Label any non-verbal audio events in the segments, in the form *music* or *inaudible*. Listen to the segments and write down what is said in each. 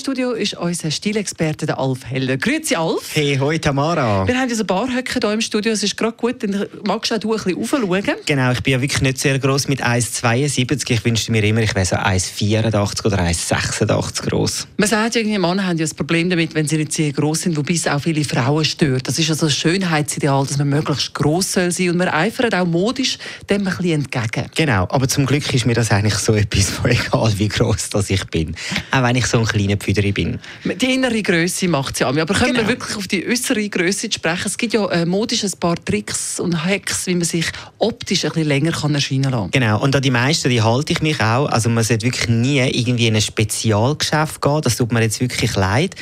Studio ist unser Stilexperte der Alf Heller. Grüezi Alf. Hey, hoi Tamara. Wir haben ja so ein paar Höcke hier im Studio. Es ist gerade gut, dann magst auch du ein bisschen raufschauen. Genau, ich bin ja wirklich nicht sehr gross mit 1,72. Ich wünschte mir immer, ich wäre so 1,84 oder 1,86 gross. Man sagt irgendwie, Männer haben ja das Problem damit, wenn sie nicht sehr gross sind, wobei es auch viele Frauen stört. Das ist also ein Schönheitsideal, dass man möglichst gross soll sein und man eifert auch modisch dem ein bisschen entgegen. Genau, aber zum Glück ist mir das eigentlich so etwas *laughs* von egal, wie gross das ich bin. Auch wenn ich so ein kleiner Pfüderi bin. Die innere Größe macht es ja. Aber können Genau. wir wirklich auf die äußere Größe sprechen? Es gibt ja äh, modisch ein paar Tricks und Hacks, wie man sich optisch ein bisschen länger kann erscheinen lassen Genau, und an die meisten, die halte ich mich auch. Also man sollte wirklich nie irgendwie in ein Spezialgeschäft gehen, das tut mir jetzt wirklich leid.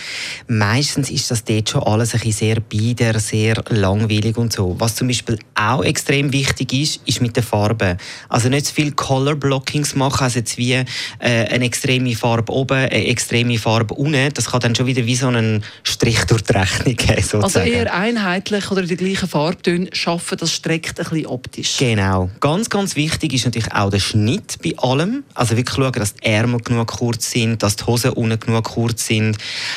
Meistens ist das dort schon alles ein bisschen sehr bieder, sehr langweilig und so. Was zum Beispiel auch extrem wichtig ist, ist mit den Farben. Also nicht zu viel Color Blockings machen, also jetzt wie äh, eine extreme Farbe oben, eine extreme Farbe unten. Das kann dann schon wieder wie so einen Strich durch die Rechnung geben, Also sozusagen. eher einheitlich oder die gleichen Farbtöne schaffen, das streckt ein bisschen optisch. Genau. Ganz, ganz wichtig ist natürlich auch der Schnitt bei allem. Also wirklich schauen, dass die Ärmel genug kurz sind, dass die Hosen unten genug kurz sind.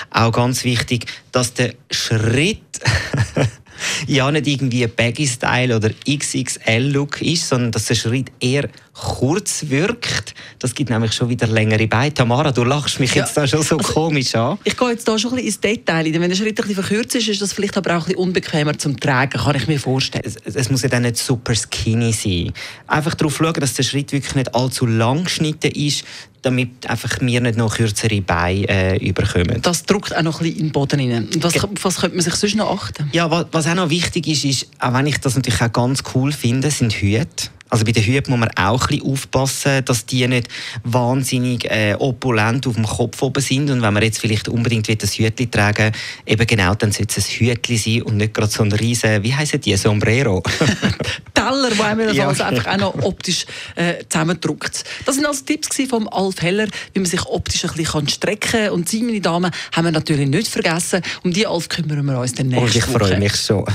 Auch ganz wichtig, dass der Schritt *laughs* ja nicht irgendwie Baggy-Style oder XXL-Look ist, sondern dass der Schritt eher kurz wirkt. Das gibt nämlich schon wieder längere Beine. Tamara, du lachst mich Ja, jetzt da schon so also- komisch an. Ich gehe jetzt da schon ein bisschen ins Detail. Wenn der Schritt ein bisschen verkürzt ist, ist das vielleicht aber auch ein bisschen unbequemer zum Tragen, kann ich mir vorstellen. es, es muss ja dann nicht super skinny sein. Einfach darauf schauen, dass der Schritt wirklich nicht allzu lang geschnitten ist, damit einfach wir nicht noch kürzere Beine äh, überkommen. Das drückt auch noch ein bisschen in den Boden rein. Was, was könnte man sich sonst noch achten? Ja, wa- was auch noch wichtig ist, ist, auch wenn ich das natürlich auch ganz cool finde, sind Hüte. Also bei den Hüten muss man auch ein bisschen aufpassen, dass die nicht wahnsinnig äh, opulent auf dem Kopf oben sind. Und wenn man jetzt vielleicht unbedingt will, ein Hütchen tragen eben genau, dann sollte es ein Hütchen sein und nicht gerade so ein riesen, wie heisst die, Sombrero. *laughs* Teller, die einem das Ja. also einfach auch noch optisch äh, zusammendrückt. Das sind also Tipps vom Alf Heller, wie man sich optisch ein bisschen strecken kann. Und Sie, meine Damen, haben wir natürlich nicht vergessen. Um die Alf kümmern wir uns dann nächste und ich Woche. freue mich schon.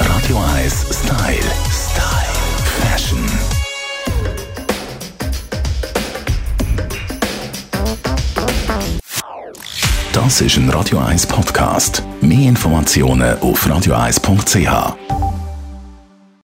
Radio 1 Style. Style. Fashion. Das ist ein Radio 1 Podcast. Mehr Informationen auf radio1.ch.